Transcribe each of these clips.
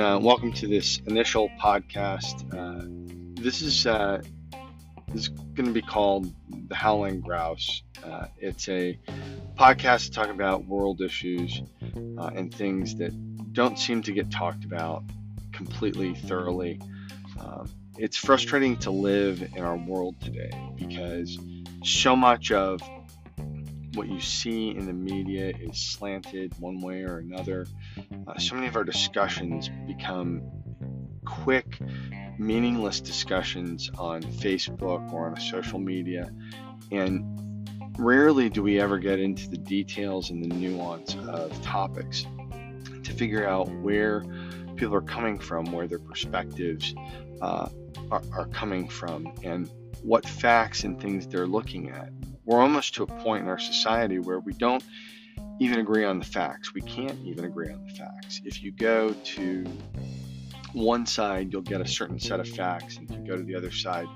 uh, welcome to this initial podcast. Uh, this is uh, this is going to be called the Howling Grouse. Uh, it's a podcast to talk about world issues uh, and things that don't seem to get talked about completely thoroughly. Um, it's frustrating to live in our world today because so much of what you see in the media is slanted one way or another. Uh, so many of our discussions become quick, meaningless discussions on Facebook or on social media, and rarely do we ever get into the details and the nuance of topics to figure out where people are coming from, where their perspectives uh, are, are coming from, and what facts and things they're looking at we're almost to a point in our society where we don't even agree on the facts. We can't even agree on the facts. If you go to one side, you'll get a certain set of facts, and if you go to the other side,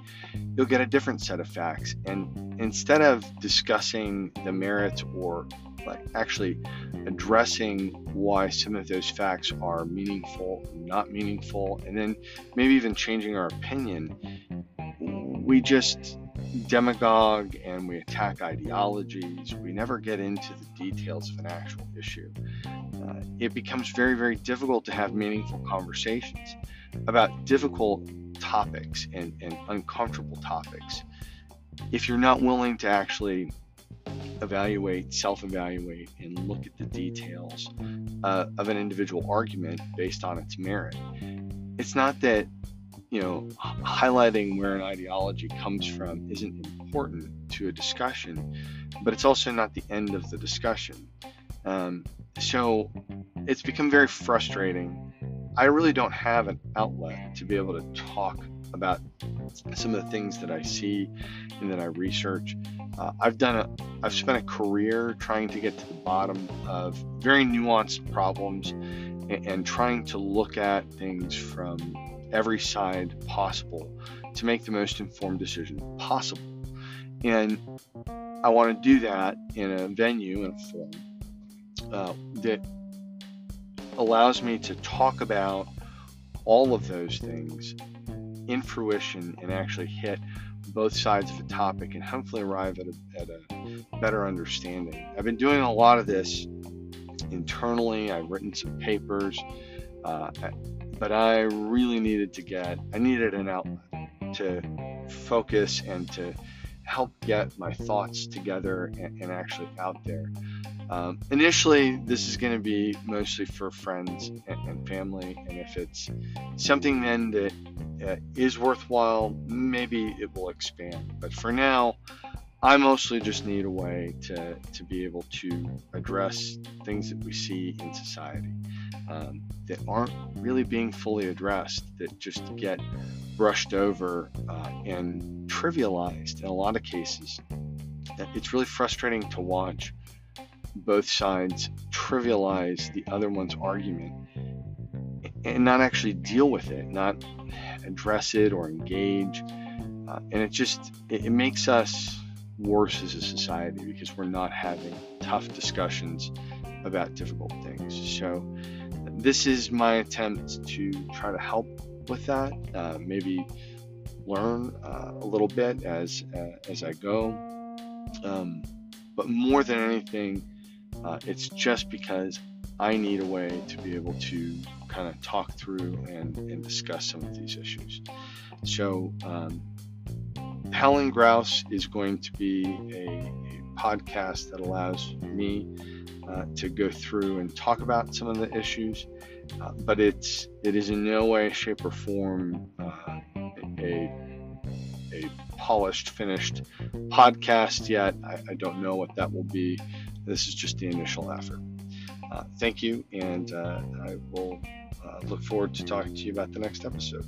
you'll get a different set of facts. And instead of discussing the merits or like actually addressing why some of those facts are meaningful, not meaningful, and then maybe even changing our opinion, we just demagogue and we attack ideologies. We never get into the details of an actual issue. Uh, it becomes very, very difficult to have meaningful conversations about difficult topics and, and uncomfortable topics if you're not willing to actually evaluate, self evaluate, and look at the details uh, of an individual argument based on its merit. It's not that you know, highlighting where an ideology comes from isn't important to a discussion, but it's also not the end of the discussion. Um, so it's become very frustrating. I really don't have an outlet to be able to talk about some of the things that I see and that I research. Uh, I've done a, I've spent a career trying to get to the bottom of very nuanced problems and, and trying to look at things from every side possible to make the most informed decision possible. And I want to do that in a venue and a form uh, that allows me to talk about all of those things in fruition and actually hit both sides of a topic and hopefully arrive at a, at a better understanding. I've been doing a lot of this internally. I've written some papers. Uh, but I really needed to get, I needed an outlet to focus and to help get my thoughts together and, and actually out there. Um, initially, this is going to be mostly for friends and, and, family, and if it's something then that uh, is worthwhile, maybe it will expand. But for now, I mostly just need a way to, to be able to address things that we see in society um, that aren't really being fully addressed, that just get brushed over uh, and trivialized in a lot of cases. It's really frustrating to watch both sides trivialize the other one's argument and not actually deal with it, not address it or engage. Uh, and it just it, it makes us worse as a society because we're not having tough discussions about difficult things. So this is my attempt to try to help with that. Uh, maybe learn uh, a little bit as uh, as I go. Um, but more than anything, uh, it's just because I need a way to be able to kind of talk through and, and discuss some of these issues. So, um, Howling Grouse is going to be a podcast that allows me uh, to go through and talk about some of the issues, uh, but it's it is in no way, shape, or form uh, a a polished, finished podcast yet. I, I, don't know what that will be. This is just the initial effort. Uh, thank you, and uh, I will look forward to talking to you about the next episode.